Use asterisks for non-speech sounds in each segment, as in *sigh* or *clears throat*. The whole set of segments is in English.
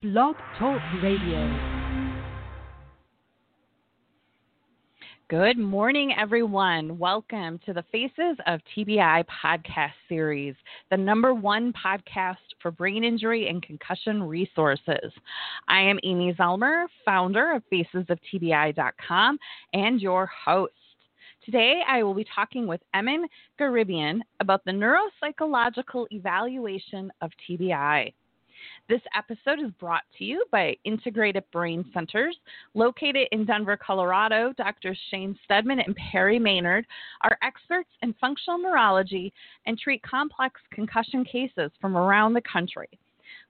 Blog Talk Radio. Good morning, everyone. Welcome to the Faces of TBI podcast series, the number one podcast for brain injury and concussion resources. I am Amy Zellmer, founder of FacesOfTBI.com and your host. Today, I will be talking with Emin Gharibian about the neuropsychological evaluation of TBI. This episode is brought to you by Integrated Brain Centers. Located in Denver, Colorado, Drs. Shane Steadman and Perry Maynard are experts in functional neurology and treat complex concussion cases from around the country.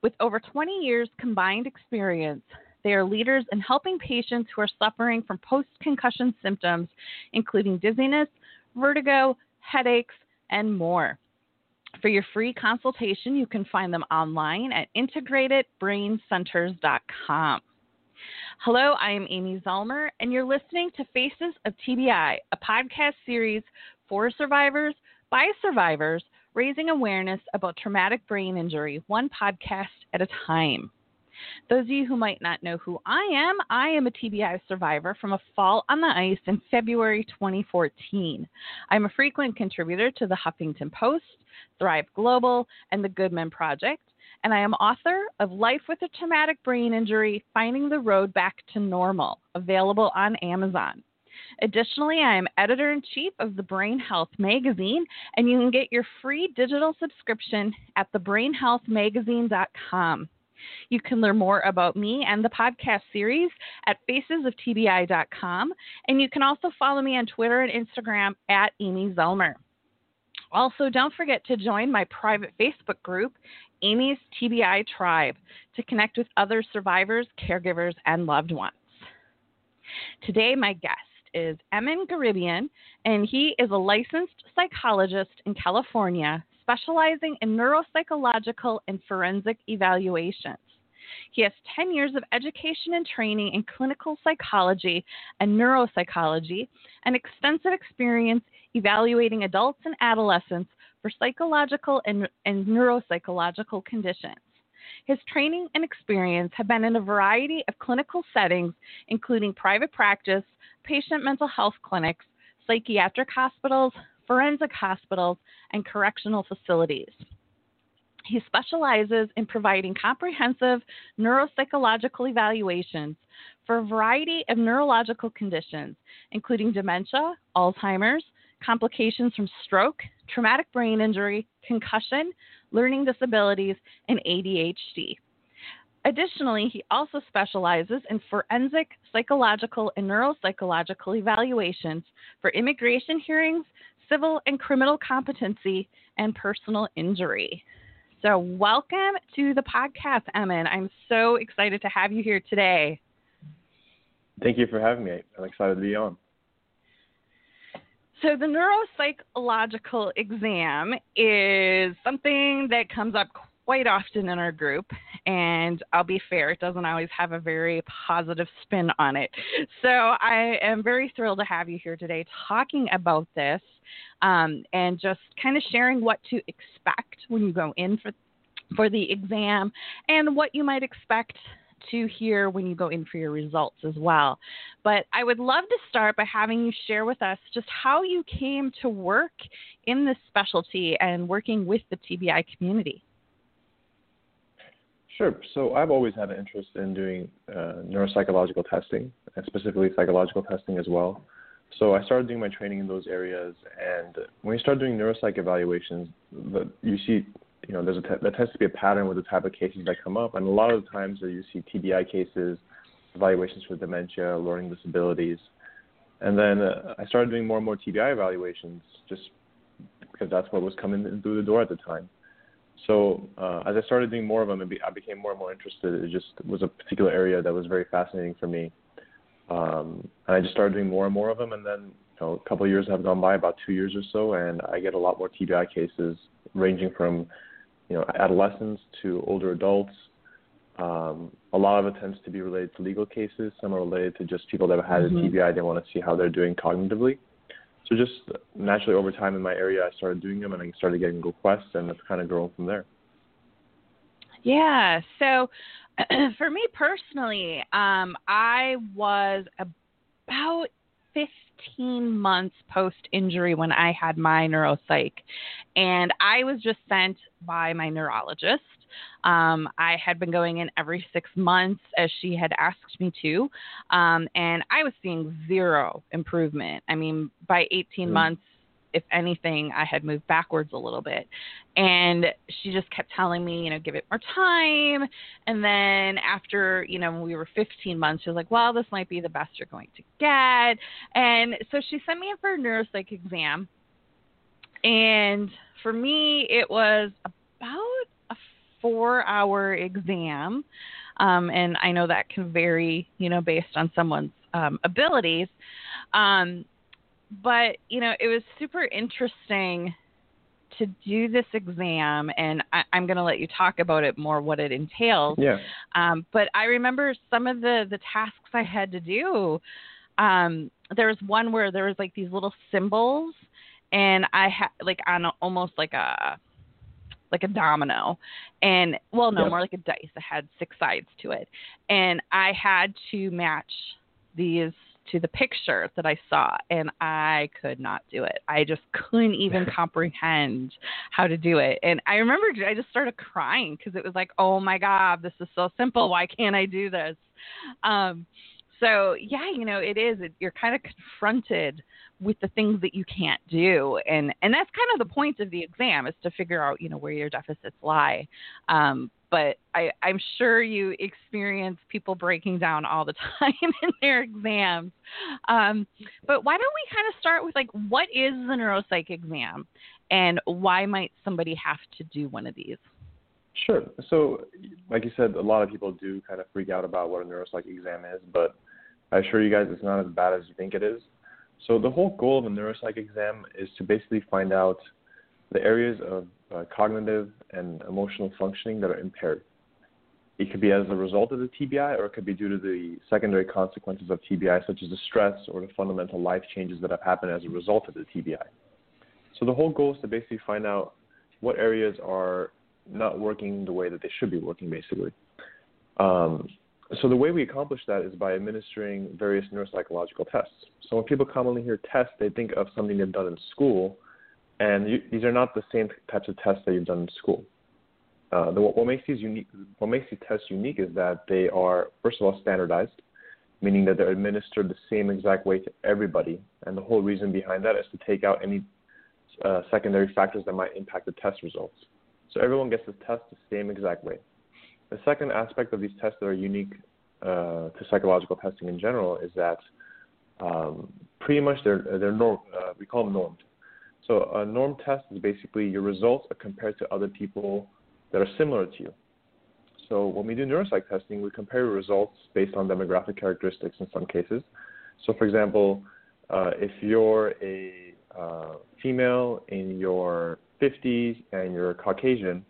With over 20 years combined experience, they are leaders in helping patients who are suffering from post concussion symptoms, including dizziness, vertigo, headaches, and more. For your free consultation, you can find them online at integratedbraincenters.com. Hello, I am Amy Zellmer, and you're listening to Faces of TBI, a podcast series for survivors by survivors, raising awareness about traumatic brain injury, one podcast at a time. Those of you who might not know who I am, I am a TBI survivor from a fall on the ice in February 2014. I'm a frequent contributor to the Huffington Post, Thrive Global, and the Good Men Project, and I am author of Life with a Traumatic Brain Injury Finding the Road Back to Normal, available on Amazon. Additionally, I am editor in chief of the Brain Health Magazine, and you can get your free digital subscription at thebrainhealthmagazine.com. You can learn more about me and the podcast series at facesoftbi.com, and you can also follow me on Twitter and Instagram at Amy Zellmer. Also, don't forget to join my private Facebook group, Amy's TBI Tribe, to connect with other survivors, caregivers, and loved ones. Today, my guest is Emin Gharibian, and he is a licensed psychologist in California specializing in neuropsychological and forensic evaluations. He has 10 years of education and training in clinical psychology and neuropsychology and extensive experience evaluating adults and adolescents for psychological and, and neuropsychological conditions. His training and experience have been in a variety of clinical settings, including private practice, patient mental health clinics, psychiatric hospitals, forensic hospitals, and correctional facilities. He specializes in providing comprehensive neuropsychological evaluations for a variety of neurological conditions, including dementia, Alzheimer's, complications from stroke, traumatic brain injury, concussion, learning disabilities, and ADHD. Additionally, he also specializes in forensic, psychological, and neuropsychological evaluations for immigration hearings, civil and criminal competency, and personal injury. So, welcome to the podcast, Emin. I'm so excited to have you here today. Thank you for having me. I'm excited to be on. So, the neuropsychological exam is something that comes up quite often in our group, and I'll be fair, it doesn't always have a very positive spin on it. So, I am very thrilled to have you here today talking about this um, and just kind of sharing what to expect when you go in for for the exam and what you might expect to hear when you go in for your results as well. But I would love to start by having you share with us just how you came to work in this specialty and working with the TBI community. Sure. So I've always had an interest in doing uh, neuropsychological testing, and specifically psychological testing as well. So I started doing my training in those areas, and when you start doing neuropsych evaluations, the, you see, you know, there's a t- there tends to be a pattern with the type of cases that come up, and a lot of the times you see TBI cases, evaluations for dementia, learning disabilities, and then uh, I started doing more and more TBI evaluations just because that's what was coming in through the door at the time. So uh, as I started doing more of them, I became more and more interested. It just was a particular area that was very fascinating for me. Um, and I just started doing more and more of them, and then you know, a couple of years have gone by, about two years or so, and I get a lot more TBI cases, ranging from you know adolescents to older adults. Um, a lot of it tends to be related to legal cases. Some are related to just people that have had mm-hmm. a TBI. They want to see how they're doing cognitively. So just naturally over time in my area, I started doing them, and I started getting requests, and it's kind of grown from there. Yeah. So *clears throat* for me personally, um, I was about 15 months post injury when I had my neuropsych, and I was just sent by my neurologist. Um, I had been going in every six months as she had asked me to, um, and I was seeing zero improvement. I mean, by 18 mm. months, if anything, I had moved backwards a little bit. And she just kept telling me, you know, give it more time. And then after, you know, when we were 15 months, she was like, well, this might be the best you're going to get. And so she sent me in for a neuropsych exam. And for me, it was about four hour exam. Um, and I know that can vary, you know, based on someone's um, abilities. Um, but you know, it was super interesting to do this exam, and I, am going to let you talk about it more, what it entails. Yeah. Um, but I remember some of the the tasks I had to do. Um, there was one where there was like these little symbols, and I had like on a, almost like a like a domino and well no more like a dice it had six sides to it and i had to match these to the picture that I saw, and I could not do it. I just couldn't even *laughs* comprehend how to do it. And I remember I just started crying because it was like, oh my God, this is so simple. Why can't I do this? Um, so yeah, you know, it is. It, you're kind of confronted with the things that you can't do, and and that's kind of the point of the exam is to figure out, you know, where your deficits lie. Um, but I, I'm sure you experience people breaking down all the *laughs* time in their exams. Um, but why don't we kind of start with like what is the neuropsych exam, and why might somebody have to do one of these? Sure. So, like you said, a lot of people do kind of freak out about what a neuropsych exam is, but I assure you guys it's not as bad as you think it is. So, the whole goal of a neuropsych exam is to basically find out the areas of uh, cognitive and emotional functioning that are impaired. It could be as a result of the TBI, or it could be due to the secondary consequences of TBI, such as the stress or the fundamental life changes that have happened as a result of the TBI. So the whole goal is to basically find out what areas are not working the way that they should be working, basically. Um, so the way we accomplish that is by administering various neuropsychological tests. So when people commonly hear tests, they think of something they've done in school, and you, these are not the same types of tests that you've done in school. Uh, the, what makes these unique, what makes these tests unique is that they are first of all standardized, meaning that they're administered the same exact way to everybody. And the whole reason behind that is to take out any uh, secondary factors that might impact the test results. So everyone gets the test the same exact way. The second aspect of these tests that are unique uh, to psychological testing in general is that um, pretty much they're they're norm, uh, we call them normed. So a norm test is basically your results are compared to other people that are similar to you. So when we do neuropsych testing, we compare results based on demographic characteristics in some cases. So for example, uh, if you're a uh, female in your 50s and you're Caucasian,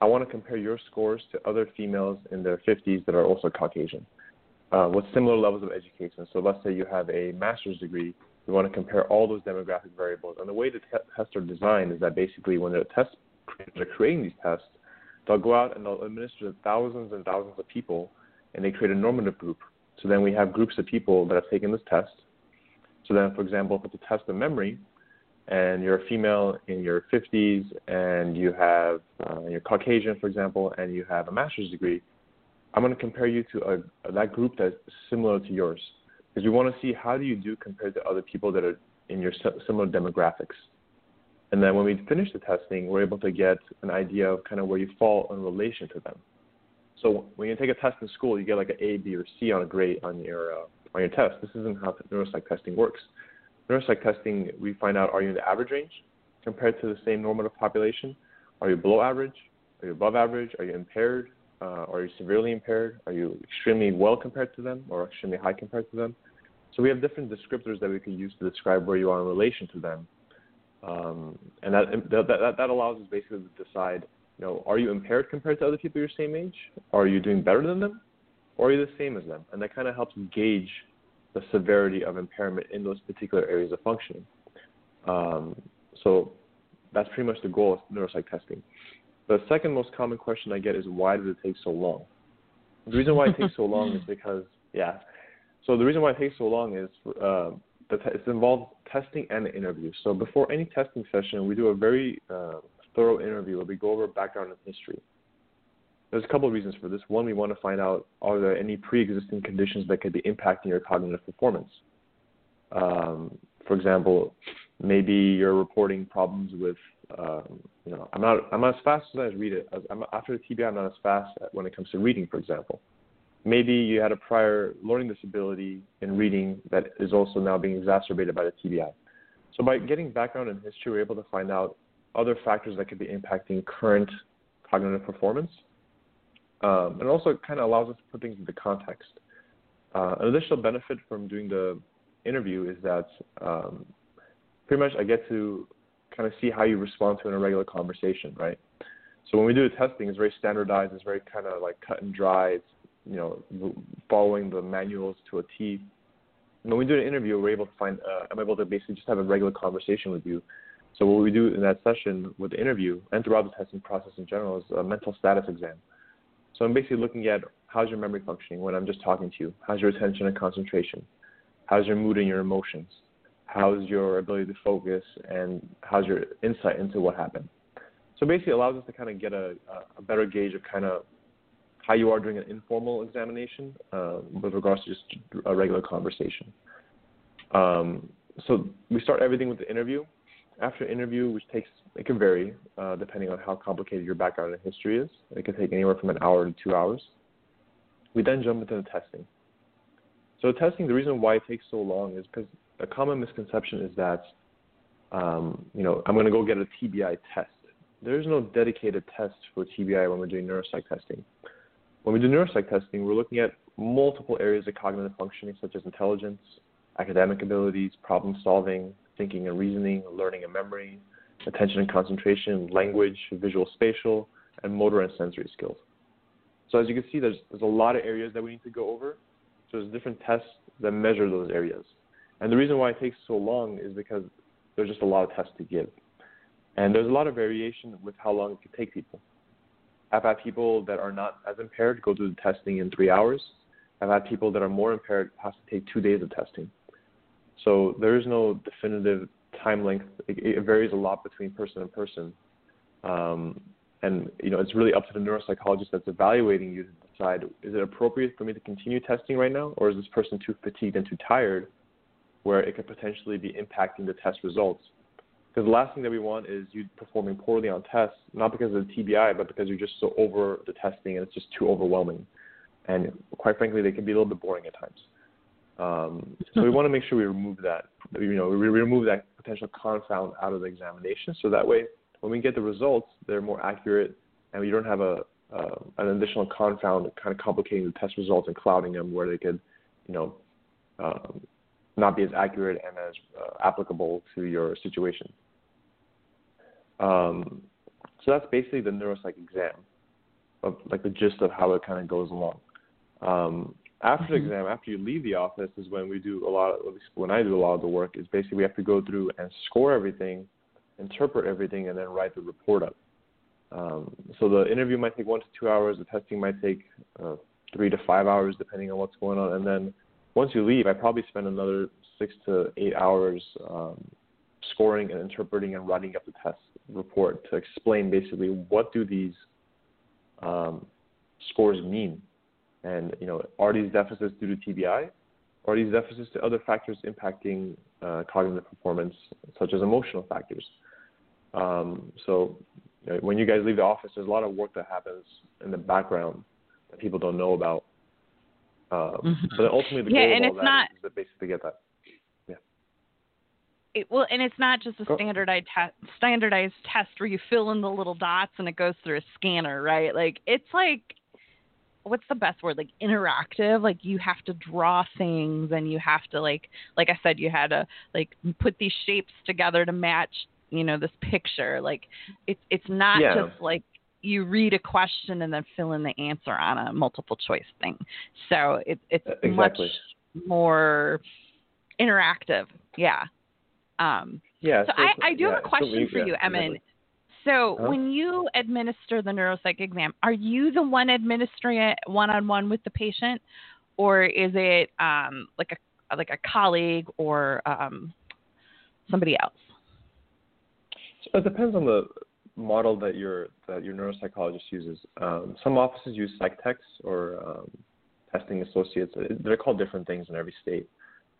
I want to compare your scores to other females in their 50s that are also Caucasian uh, with similar levels of education. So let's say you have a master's degree, we want to compare all those demographic variables. And the way the te- tests are designed is that basically when the test are creating these tests, they'll go out and they'll administer to thousands and thousands of people, and they create a normative group. So then we have groups of people that have taken this test. So then, for example, if it's a test of memory, and you're a female in your 50s, and you have uh, you're Caucasian, for example, and you have a master's degree, I'm going to compare you to a, that group that's similar to yours, because we want to see how do you do compared to other people that are in your similar demographics. And then when we finish the testing, we're able to get an idea of kind of where you fall in relation to them. So when you take a test in school, you get like an A, B, or C on a grade on your uh, on your test. This isn't how neuropsych testing works neuropsych testing, we find out are you in the average range compared to the same normative population? Are you below average? Are you above average? Are you impaired? Uh, are you severely impaired? Are you extremely well compared to them or extremely high compared to them? So we have different descriptors that we can use to describe where you are in relation to them. Um, and that, that, that allows us basically to decide, you know, are you impaired compared to other people your same age? Are you doing better than them? Or are you the same as them? And that kind of helps gauge the severity of impairment in those particular areas of functioning. Um, so that's pretty much the goal of neuropsych testing. The second most common question I get is why does it take so long? The reason why it takes so long is *laughs* because yeah. So the reason why it takes so long is uh, the te- it involves testing and interview. So before any testing session, we do a very uh, thorough interview where we go over background and history. There's a couple of reasons for this. One, we want to find out are there any pre-existing conditions that could be impacting your cognitive performance. Um, for example, maybe you're reporting problems with, um, you know, I'm not I'm not as fast as I read it. I'm, after the TBI, I'm not as fast when it comes to reading, for example. Maybe you had a prior learning disability in reading that is also now being exacerbated by the TBI. So by getting background in history, we're able to find out other factors that could be impacting current cognitive performance. Um, and also kind of allows us to put things into context. Uh, an additional benefit from doing the interview is that um, pretty much I get to kind of see how you respond to in a regular conversation, right? So when we do the testing, it's very standardized. It's very kind of like cut and dry. It's you know following the manuals to a T. When we do an interview, we're able to find. Uh, I'm able to basically just have a regular conversation with you. So what we do in that session with the interview and throughout the testing process in general is a mental status exam. So I'm basically looking at how's your memory functioning when I'm just talking to you. How's your attention and concentration? How's your mood and your emotions? How's your ability to focus and how's your insight into what happened? So basically, it allows us to kind of get a, a better gauge of kind of how you are during an informal examination uh, with regards to just a regular conversation. Um, so we start everything with the interview. After an interview, which takes it can vary uh, depending on how complicated your background and history is. It can take anywhere from an hour to two hours. We then jump into the testing. So testing, the reason why it takes so long is because a common misconception is that, um, you know, I'm going to go get a TBI test. There's no dedicated test for TBI when we're doing neuropsych testing. When we do neuropsych testing, we're looking at multiple areas of cognitive functioning, such as intelligence, academic abilities, problem solving, thinking and reasoning, learning and memory, attention and concentration, language, visual spatial, and motor and sensory skills. So as you can see, there's, there's a lot of areas that we need to go over. So there's different tests that measure those areas. And the reason why it takes so long is because there's just a lot of tests to give. And there's a lot of variation with how long it can take people. I've had people that are not as impaired go through the testing in three hours. I've had people that are more impaired have to take two days of testing. So there is no definitive time length. It, it varies a lot between person and person. Um, and you know, it's really up to the neuropsychologist that's evaluating you to decide: is it appropriate for me to continue testing right now, or is this person too fatigued and too tired, where it could potentially be impacting the test results? Because the last thing that we want is you performing poorly on tests, not because of the TBI, but because you're just so over the testing and it's just too overwhelming. And quite frankly, they can be a little bit boring at times. Um, *laughs* so we want to make sure we remove that. You know, we remove that potential confound out of the examination, so that way when we get the results, they're more accurate, and we don't have a uh, an additional confound kind of complicating the test results and clouding them, where they could, you know, um, not be as accurate and as uh, applicable to your situation. Um, so that's basically the neuropsych exam, of like the gist of how it kind of goes along. Um, after the mm-hmm. exam, after you leave the office, is when we do a lot. Of, at least when I do a lot of the work, is basically we have to go through and score everything, interpret everything, and then write the report up. Um, so the interview might take one to two hours. The testing might take uh, three to five hours, depending on what's going on. And then once you leave, I probably spend another six to eight hours um, scoring and interpreting and writing up the test report to explain basically what do these um, scores mean, and you know are these deficits due to TBI, or are these deficits to other factors impacting uh, cognitive performance, such as emotional factors. Um, so you know, when you guys leave the office, there's a lot of work that happens in the background that people don't know about. Um, mm-hmm. But ultimately, the yeah, goal and of it's all that not, is to basically get that it, well, and it's not just a standardized te- standardized test where you fill in the little dots and it goes through a scanner, right? Like it's like what's the best word? Like interactive. Like you have to draw things and you have to like like I said, you had to like put these shapes together to match, you know, this picture. Like it's it's not yeah. just like you read a question and then fill in the answer on a multiple choice thing. So it, it's exactly. much more interactive. Yeah. Um, yeah. so, so I, I do yeah, have a question so for you, Emin. So Huh? when you administer the neuropsych exam, are you the one administering it one on one with the patient, or is it um, like a like a colleague or um, somebody else? So it depends on the model that your that your neuropsychologist uses. Um, some offices use psych techs or um, testing associates. They're called different things in every state,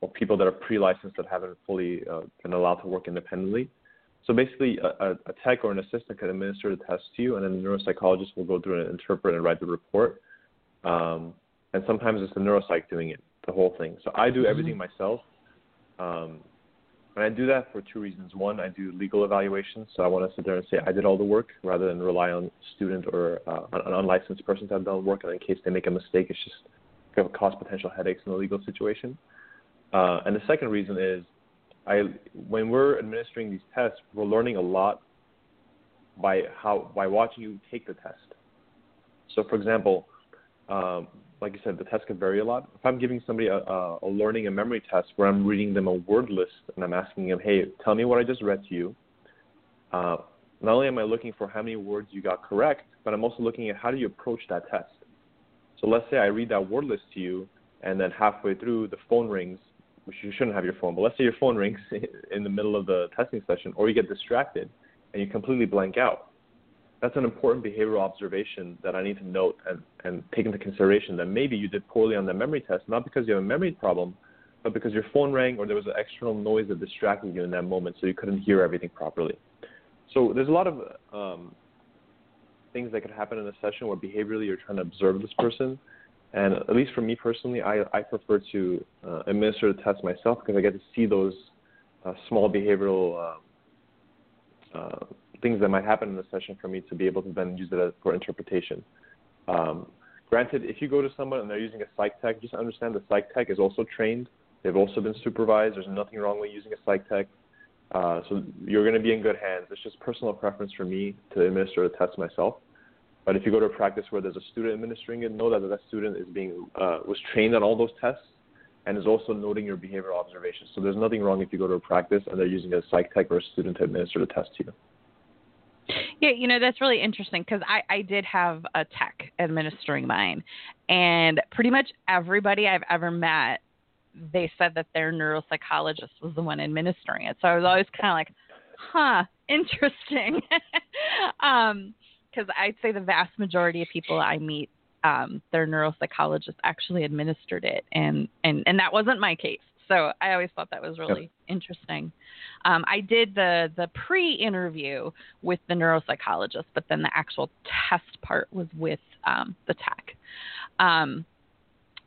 or people that are pre-licensed that haven't fully uh, been allowed to work independently. So basically, a, a, tech or an assistant can administer the test to you, and then the neuropsychologist will go through and interpret and write the report. Um, and sometimes it's the neuropsych doing it, the whole thing. So I do everything myself. Um, and I do that for two reasons. One, I do legal evaluations, so I want to sit there and say I did all the work rather than rely on a student or uh, an unlicensed person to have done the work. And in case they make a mistake, it's just going to cause potential headaches in the legal situation. Uh, and the second reason is, I when we're administering these tests, we're learning a lot by how by watching you take the test. So, for example, um, like you said, the test can vary a lot. If I'm giving somebody a, a, learning and memory test where I'm reading them a word list and I'm asking them, hey, tell me what I just read to you, uh, not only am I looking for how many words you got correct, but I'm also looking at how do you approach that test. So let's say I read that word list to you, and then halfway through the phone rings, which you shouldn't have your phone, but let's say your phone rings *laughs* in the middle of the testing session, or you get distracted and you completely blank out that's an important behavioral observation that I need to note and, and take into consideration that maybe you did poorly on the memory test, not because you have a memory problem, but because your phone rang or there was an external noise that distracted you in that moment, so you couldn't hear everything properly. So there's a lot of um, things that could happen in a session where behaviorally you're trying to observe this person. And at least for me personally, I, I prefer to uh, administer the test myself because I get to see those uh, small behavioral uh, uh, things that might happen in the session for me to be able to then use it for interpretation. Um, granted, if you go to someone and they're using a psych tech, just understand the psych tech is also trained. They've also been supervised. There's nothing wrong with using a psych tech. Uh, so you're going to be in good hands. It's just personal preference for me to administer the test myself. But if you go to a practice where there's a student administering it, know that that student is being uh, was trained on all those tests and is also noting your behavioral observations. So there's nothing wrong if you go to a practice and they're using a psych tech or a student to administer the test to you. Yeah, you know that's really interesting because I I did have a tech administering mine, and pretty much everybody I've ever met, they said that their neuropsychologist was the one administering it. So I was always kind of like, huh, interesting. *laughs* um, because I'd say the vast majority of people I meet, um, their neuropsychologist actually administered it, and and and that wasn't my case. So I always thought that was really yep. interesting. Um, I did the the pre-interview with the neuropsychologist, but then the actual test part was with um, the tech. Um,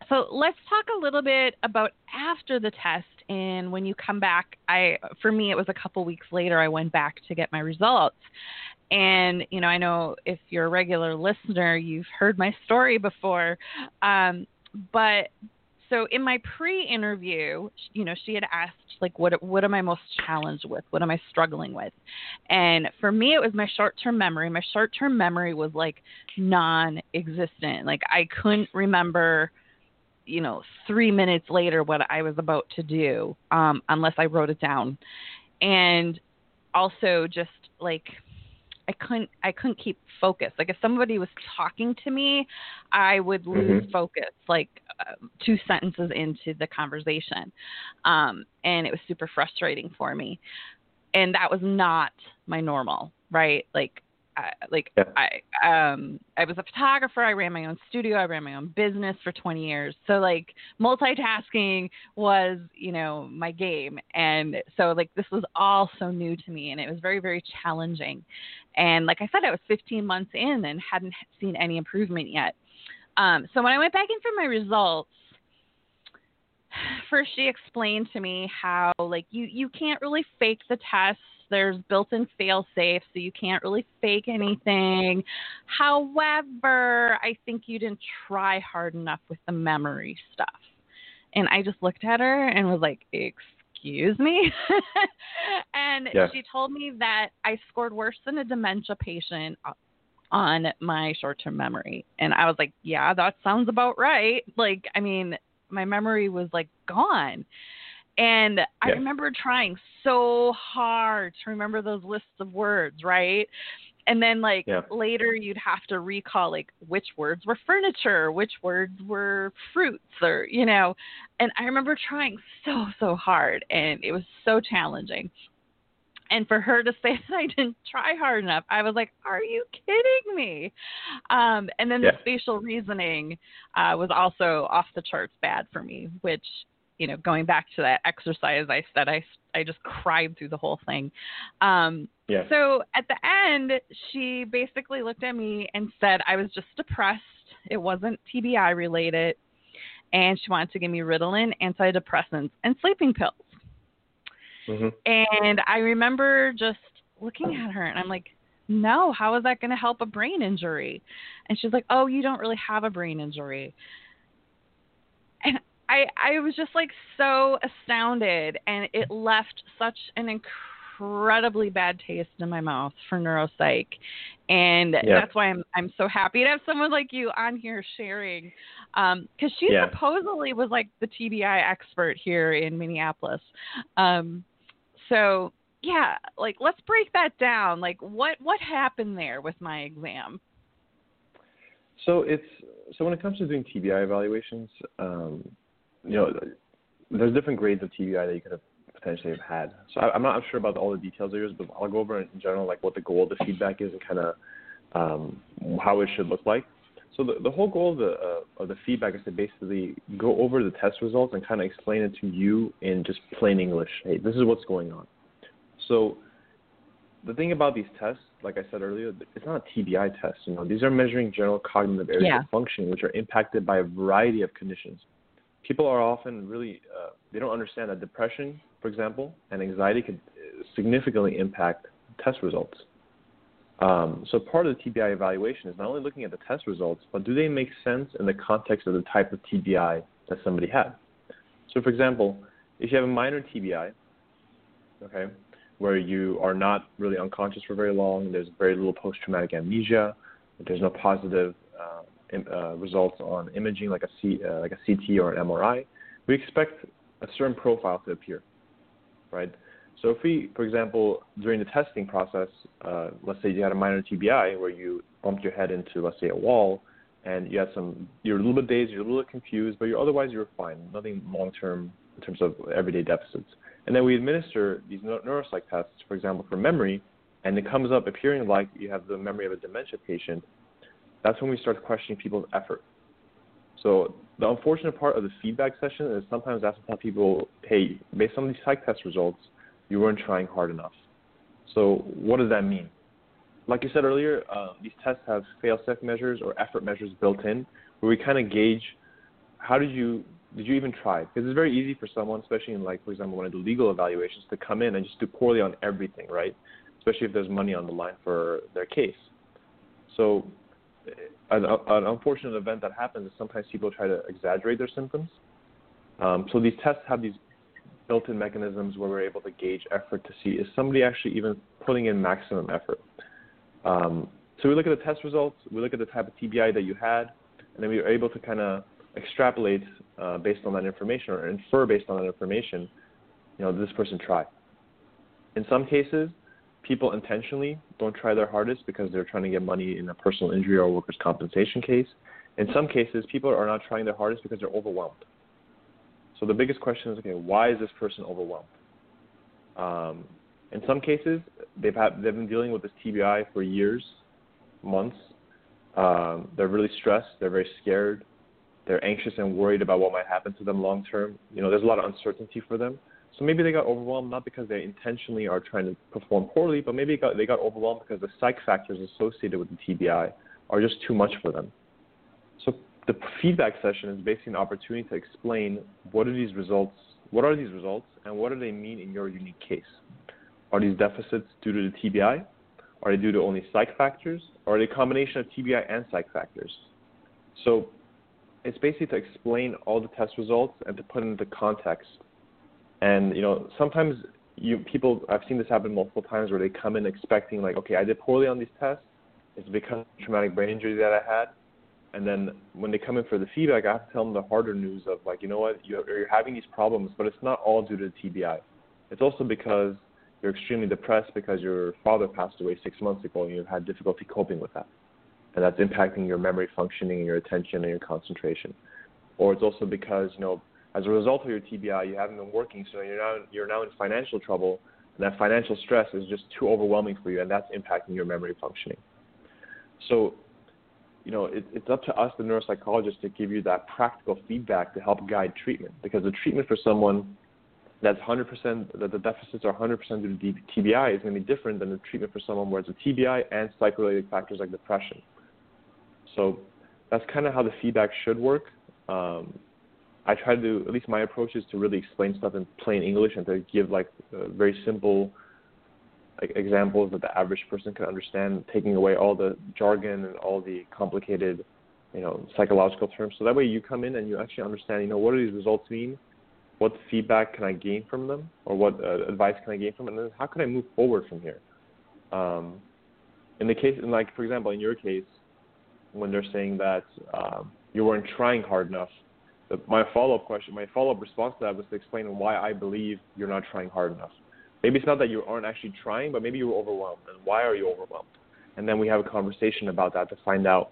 so let's talk a little bit about after the test and when you come back. I for me it was a couple weeks later. I went back to get my results, and you know I know if you're a regular listener, you've heard my story before, um, but so in my pre-interview, you know, she had asked like, what what am I most challenged with? What am I struggling with? And for me, it was my short-term memory. My short-term memory was like non-existent. Like I couldn't remember, you know, three minutes later what I was about to do, um, unless I wrote it down. And also just like I couldn't I couldn't keep focus. Like if somebody was talking to me, I would lose Mhm. focus like uh, two sentences into the conversation, um, and it was super frustrating for me. And that was not my normal, right? Like, I, like Yeah. I um I was a photographer. I ran my own studio. I ran my own business for 20 years. So like multitasking was you know my game, and so like this was all so new to me, and it was very very challenging. And like I said, I was 15 months in and hadn't seen any improvement yet. Um, so when I went back in for my results, *sighs* first she explained to me how like you you can't really fake the test. There's built-in fail-safe, so you can't really fake anything. However, I think you didn't try hard enough with the memory stuff. And I just looked at her and was like, excuse me *laughs* and Yeah. she told me that i scored worse than a dementia patient on my short-term memory and i was like yeah that sounds about right like i mean my memory was like gone and i remember trying so hard to remember those lists of words right and then like yeah. later you'd have to recall like which words were furniture which words were fruits or you know and i remember trying so so hard and it was so challenging and for her to *laughs* say that I didn't try hard enough, I was like, "Are you kidding me?" Um, and then yeah. the spatial reasoning uh, was also off the charts bad for me, which you know, going back to that exercise I said, I I just cried through the whole thing. Um, yeah. So at the end, she basically looked at me and said I was just depressed. It wasn't TBI related, and she wanted to give me Ritalin, antidepressants, and sleeping pills. Mm-hmm. And I remember just looking at her and I'm like, no, how is that going to help a brain injury? And she's like, oh, you don't really have a brain injury. I, I was just like so astounded and it left such an incredibly bad taste in my mouth for neuropsych. And that's why I'm, I'm so happy to have someone like you on here sharing. Um, cause she yeah. supposedly was like the TBI expert here in Minneapolis. Um, so yeah, like let's break that down. Like what what happened there with my exam? So it's so when it comes to doing TBI evaluations, um, you know, there's different grades of TBI that you could have potentially have had. So I, am not sure about all the details of yours, but I'll go over in general like what the goal of the feedback is and kind of um, how it should look like. So the, the whole goal of the uh, of the feedback is to basically go over the test results and kind of explain it to you in just plain English. Hey, this is what's going on. So the thing about these tests, like I said earlier, it's not a TBI test. You know, these are measuring general cognitive areas yeah. of function, which are impacted by a variety of conditions. People are often really uh, they don't understand that depression, for example, and anxiety could significantly impact test results. Um, so part of the TBI evaluation is not only looking at the test results, but do they make sense in the context of the type of TBI that somebody had? So, for example, if you have a minor TBI, okay, where you are not really unconscious for very long, there's very little post-traumatic amnesia, there's no positive uh, uh, results on imaging like a, C, uh, like a CT or an MRI, we expect a certain profile to appear, right? So if we, for example, during the testing process, uh, let's say you had a minor TBI where you bumped your head into, let's say, a wall, and you had some, you're a little bit dazed, you're a little bit confused, but you're otherwise you're fine, nothing long term in terms of everyday deficits. And then we administer these neuropsych tests, for example, for memory, and it comes up appearing like you have the memory of a dementia patient. That's when we start questioning people's effort. So the unfortunate part of the feedback session is sometimes that's tell people, hey, based on these psych test results, you weren't trying hard enough. So what does that mean? Like you said earlier, uh, these tests have fail-safe measures or effort measures built in, where we kind of gauge how did you did you even try? Because it's very easy for someone, especially in like for example when I do legal evaluations, to come in and just do poorly on everything, right? Especially if there's money on the line for their case. So an, an unfortunate event that happens is sometimes people try to exaggerate their symptoms. Um, so these tests have these built-in mechanisms where we're able to gauge effort to see is somebody actually even putting in maximum effort. Um, so we look at the test results, we look at the type of TBI that you had, and then we are able to kind of extrapolate uh, based on that information or infer based on that information. You know, did this person try? In some cases, people intentionally don't try their hardest because they're trying to get money in a personal injury or workers' compensation case. In some cases, people are not trying their hardest because they're overwhelmed. So the biggest question is, okay, why is this person overwhelmed? Um, in some cases, they've had they've been dealing with this TBI for years, months. Um, they're really stressed. They're very scared. They're anxious and worried about what might happen to them long term. You know, there's a lot of uncertainty for them. So maybe they got overwhelmed not because they intentionally are trying to perform poorly, but maybe got, they got overwhelmed because the psych factors associated with the TBI are just too much for them. So the feedback session is basically an opportunity to explain what are these results, what are these results, and what do they mean in your unique case. Are these deficits due to the TBI? Are they due to only psych factors? Or are they a combination of TBI and psych factors? So it's basically to explain all the test results and to put into context. And you know, sometimes you people I've seen this happen multiple times where they come in expecting like, okay, I did poorly on these tests. It's because of traumatic brain injury that I had. And then when they come in for the feedback, I have to tell them the harder news of like, you know what, you're, you're having these problems, but it's not all due to the TBI. It's also because you're extremely depressed because your father passed away six months ago and you've had difficulty coping with that. And that's impacting your memory functioning and your attention and your concentration. Or it's also because, you know, as a result of your TBI, you haven't been working, so you're now you're now in financial trouble, and that financial stress is just too overwhelming for you, and that's impacting your memory functioning. So, you know, it, it's up to us, the neuropsychologists, to give you that practical feedback to help guide treatment, because the treatment for someone that's 100% that the deficits are 100% due to TBI is going to be different than the treatment for someone where it's a TBI and psych-related factors like depression. So that's kind of how the feedback should work. Um, I try to at least my approach is to really explain stuff in plain English and to give like uh, very simple like examples that the average person can understand, taking away all the jargon and all the complicated, you know, psychological terms. So that way you come in and you actually understand, you know, what do these results mean? what feedback can I gain from them, or what uh, advice can I gain from them, and then how can I move forward from here? Um, in the case, in like for example, in your case, when they're saying that um, you weren't trying hard enough, my follow-up question, my follow-up response to that was to explain why I believe you're not trying hard enough. Maybe it's not that you aren't actually trying, but maybe you're overwhelmed, and why are you overwhelmed? And then we have a conversation about that to find out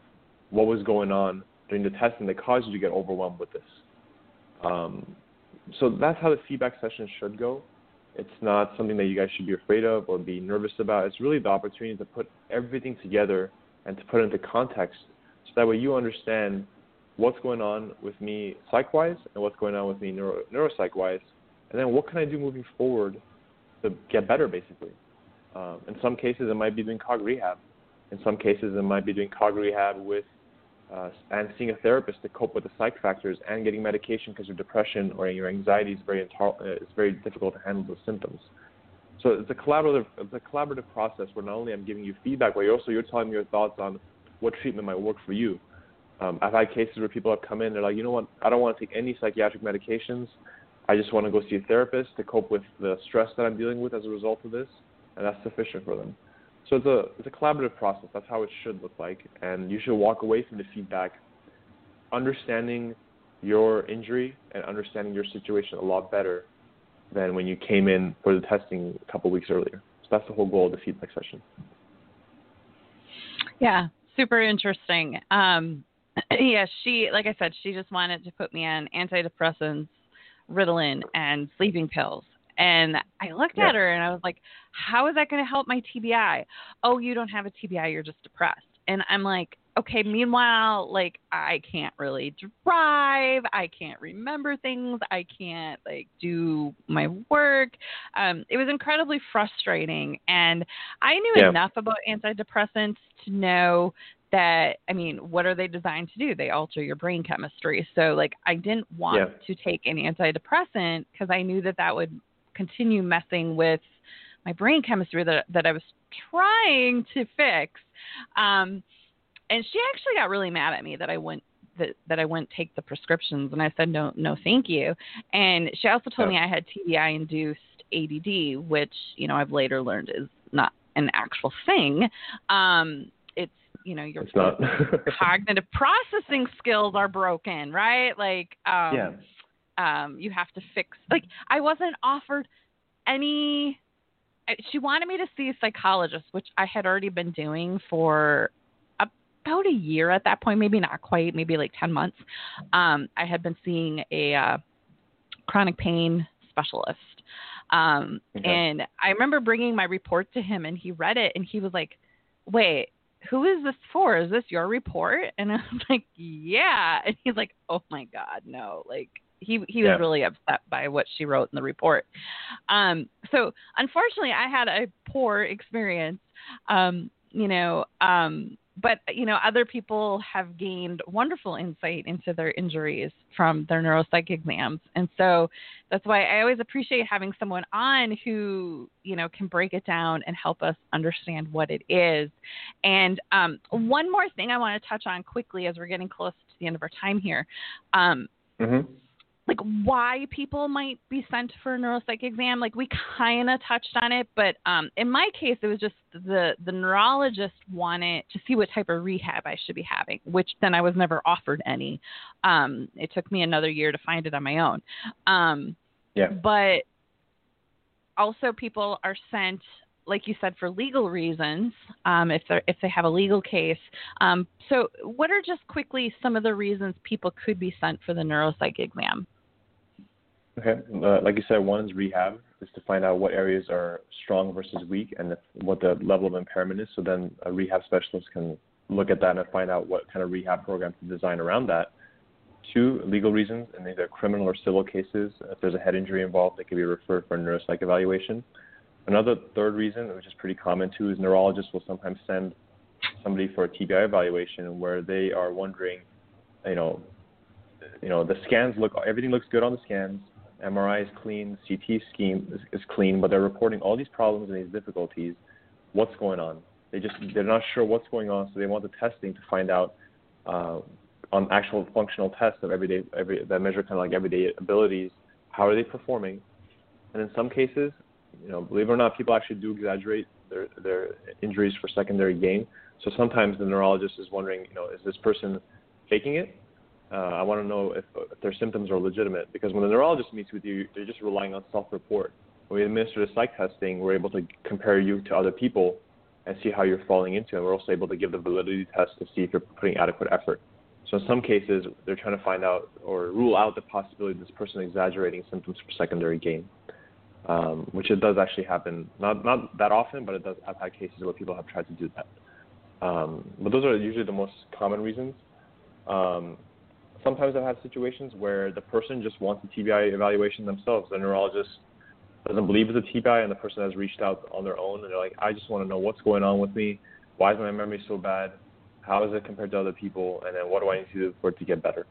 what was going on during the testing that caused you to get overwhelmed with this. Um, so that's how the feedback session should go. It's not something that you guys should be afraid of or be nervous about. It's really the opportunity to put everything together and to put it into context so that way you understand what's going on with me psych-wise and what's going on with me neuro, neuropsych-wise, and then what can I do moving forward to get better, basically. Um, in some cases, it might be doing cog rehab. In some cases, it might be doing cog rehab with uh, and seeing a therapist to cope with the psych factors and getting medication because your depression or your anxiety is very intoler- uh, it's very difficult to handle those symptoms. So it's a collaborative it's a collaborative process where not only I'm giving you feedback, but you're also you're telling me your thoughts on what treatment might work for you. Um, I've had cases where people have come in, they're like, you know what, I don't want to take any psychiatric medications. I just want to go see a therapist to cope with the stress that I'm dealing with as a result of this, and that's sufficient for them. So it's a it's a collaborative process. That's how it should look like, and you should walk away from the feedback understanding your injury and understanding your situation a lot better than when you came in for the testing a couple weeks earlier. So that's the whole goal of the feedback session. Yeah, super interesting. Um, *laughs* yeah, she, like I said, she just wanted to put me on antidepressants, Ritalin, and sleeping pills. And I looked yeah. at her and I was like, how is that going to help my TBI? Oh, you don't have a TBI, you're just depressed. And I'm like, okay, meanwhile, like I can't really drive, I can't remember things, I can't like do my work. Um, it was incredibly frustrating and I knew yeah. enough about antidepressants to know that I mean, what are they designed to do? They alter your brain chemistry. So like I didn't want yeah. to take an antidepressant because I knew that that would continue messing with my brain chemistry that that I was trying to fix. Um, and she actually got really mad at me that I went that that I wouldn't take the prescriptions, and I said no, no, thank you. And she also told me I had TBI induced ADD, which you know I've later learned is not an actual thing. Um, you know your cognitive processing skills are broken, right? Like um, yeah um, you have to fix. Like I wasn't offered any. She wanted me to see a psychologist, which I had already been doing for about a year at that point, maybe not quite, maybe like ten months. Um, I had been seeing a uh, chronic pain specialist. Um, okay. And I remember bringing my report to him, and he read it, and he was like, "Wait, who is this for? Is this your report?" *laughs* And I'm like, "Yeah." And he's like, "Oh my god, no! Like, he he was yeah. really upset by what she wrote in the report. Um, so unfortunately, I had a poor experience. Um, you know, um, but you know, other people have gained wonderful insight into their injuries from their neuropsych exams, and so that's why I always appreciate having someone on who you know can break it down and help us understand what it is. And um, one more thing I want to touch on quickly as we're getting close to the end of our time here. Um, mm-hmm like why people might be sent for a neuropsych exam like we kind of touched on it but um, in my case it was just the the neurologist wanted to see what type of rehab i should be having which then i was never offered any um, it took me another year to find it on my own um, yeah but also, people are sent like you said, for legal reasons, um, if they if they have a legal case. Um, so, what are just quickly some of the reasons people could be sent for the neuropsych exam? Okay, uh, like you said, one is rehab, is to find out what areas are strong versus weak, and what the level of impairment is. So then a rehab specialist can look at that and find out what kind of rehab program to design around that. Two, legal reasons, in either criminal or civil cases. If there's a head injury involved, they can be referred for a neuropsych evaluation. Another third reason, which is pretty common too, is neurologists will sometimes send somebody for a TBI evaluation where they are wondering, you know, you know, the scans look, everything looks good on the scans. MRI is clean, CT scan is, is clean, but they're reporting all these problems and these difficulties. What's going on? They just they're not sure what's going on, so they want the testing to find out uh, on actual functional tests of everyday every that measure kind of like everyday abilities. How are they performing? And in some cases, you know, believe it or not, people actually do exaggerate their their injuries for secondary gain. So sometimes the neurologist is wondering, you know, is this person faking it? Uh, I want to know if, if their symptoms are legitimate because when the neurologist meets with you, they're just relying on self-report. When we administer the psych testing, we're able to compare you to other people and see how you're falling into it. And we're also able to give the validity test to see if you're putting adequate effort. So in some cases, they're trying to find out or rule out the possibility of this person exaggerating symptoms for secondary gain um, which it does actually happen. Not not that often, but it does. I've had cases where people have tried to do that. Um, but those are usually the most common reasons. Um, sometimes I've had situations where the person just wants a TBI evaluation themselves. The neurologist doesn't believe it's a TBI, and the person has reached out on their own, and they're like, I just want to know what's going on with me. Why is my memory so bad? How is it compared to other people? And then what do I need to do for it to get better?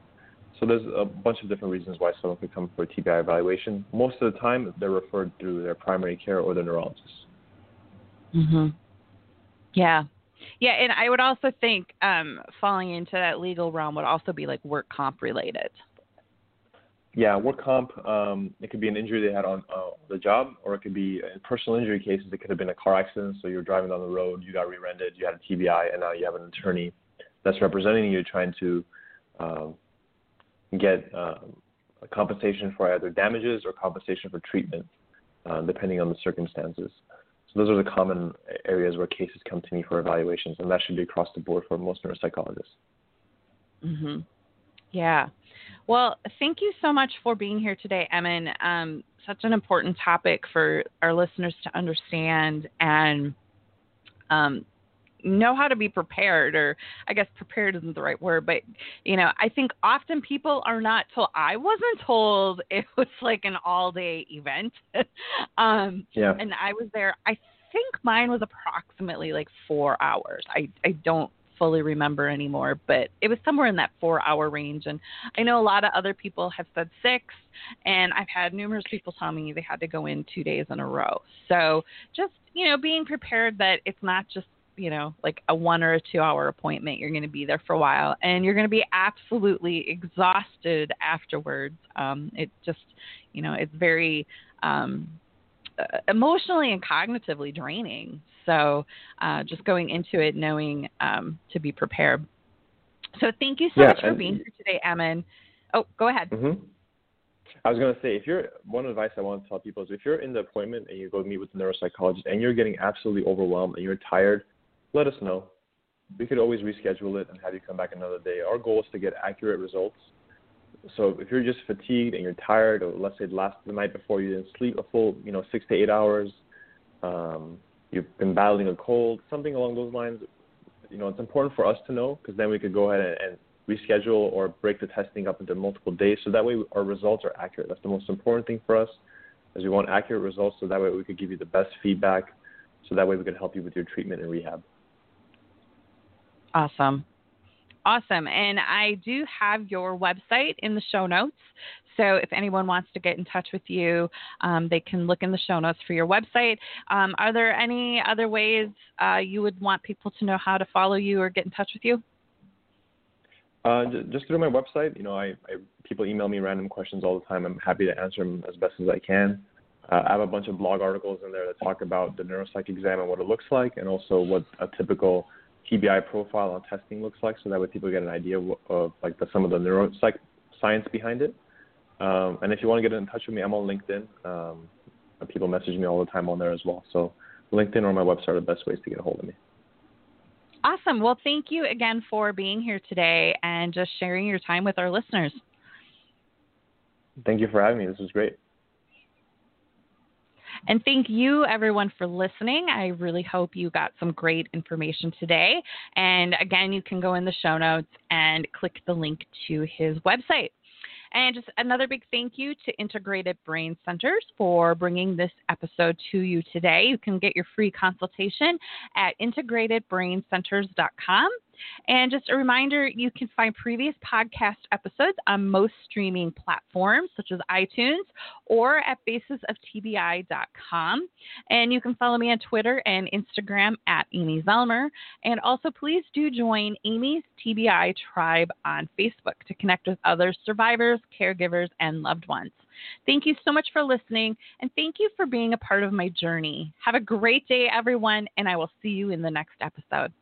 So there's a bunch of different reasons why someone could come for a TBI evaluation. Most of the time, they're referred through their primary care or the neurologist. Mhm. Yeah. Yeah, and I would also think um, falling into that legal realm would also be like work comp related. Yeah, work comp. Um, it could be an injury they had on uh, the job, or it could be in personal injury cases. It could have been a car accident. So you're driving down the road, you got rear-ended, you had a TBI, and now you have an attorney that's representing you, trying to um, get a compensation for either damages or compensation for treatment, uh, depending on the circumstances. Those are the common areas where cases come to me for evaluations, and that should be across the board for most neuropsychologists. Mhm. Yeah. Well, thank you so much for being here today, Emin. Um, such an important topic for our listeners to understand and um, know how to be prepared or i guess prepared isn't the right word but you know i think often people are not told i wasn't told *laughs* it was like an all day event *laughs* um yeah. and i was there i think mine was approximately like four hours i i don't fully remember anymore, but it was somewhere in that four hour range. And I know a lot of other people have said six, and I've had numerous people tell me they had to go in two days in a row. So just, you know, being prepared that it's not just you know, like a one or a two hour appointment. You're going to be there for a while and you're going to be absolutely exhausted afterwards. Um, it just, you know, it's very um, uh, emotionally and cognitively draining. So uh, just going into it knowing um, to be prepared. So thank you so yeah, much for being here today, Emin. Oh, go ahead. Mm-hmm. I was going to say, if you're one advice I want to tell people is if you're in the appointment and you go meet with the neuropsychologist and you're getting absolutely overwhelmed and you're tired, let us know. We could always reschedule it and have you come back another day. Our goal is to get accurate results. So if you're just fatigued and you're tired, or let's say last the night before you didn't sleep a full, you know, six to eight hours, um, you've been battling a cold, something along those lines, you know, it's important for us to know because then we could go ahead and, and reschedule or break the testing up into multiple days so that way our results are accurate. That's the most important thing for us is we want accurate results so that way we could give you the best feedback so that way we can help you with your treatment and rehab. Awesome. Awesome. And I do have your website in the show notes. So if anyone wants to get in touch with you, um, they can look in the show notes for your website. Um, are there any other ways uh, you would want people to know how to follow you or get in touch with you? Uh, just through my website. You know, I, I, people email me random questions all the time. I'm happy to answer them as best as I can. Uh, I have a bunch of blog articles in there that talk about the neuropsych exam and what it looks like, and also what a typical TBI profile on testing looks like, so that way people get an idea of, like the, some of the neuropsych science behind it. Um, and if you want to get in touch with me, I'm on LinkedIn. Um, people message me all the time on there as well. So LinkedIn or my website are the best ways to get a hold of me. Awesome. Well, thank you again for being here today and just sharing your time with our listeners. Thank you for having me. This was great. And thank you, everyone, for listening. I really hope you got some great information today. And again, you can go in the show notes and click the link to his website. And just another big thank you to Integrated Brain Centers for bringing this episode to you today. You can get your free consultation at integratedbraincenters.com. And just a reminder you can find previous podcast episodes on most streaming platforms, such as iTunes or at facesoftbi.com. And you can follow me on Twitter and Instagram at Amy Zellmer. And also, please do join Amy's TBI Tribe on Facebook to connect with other survivors, caregivers, and loved ones. Thank you so much for listening, and thank you for being a part of my journey. Have a great day, everyone, and I will see you in the next episode.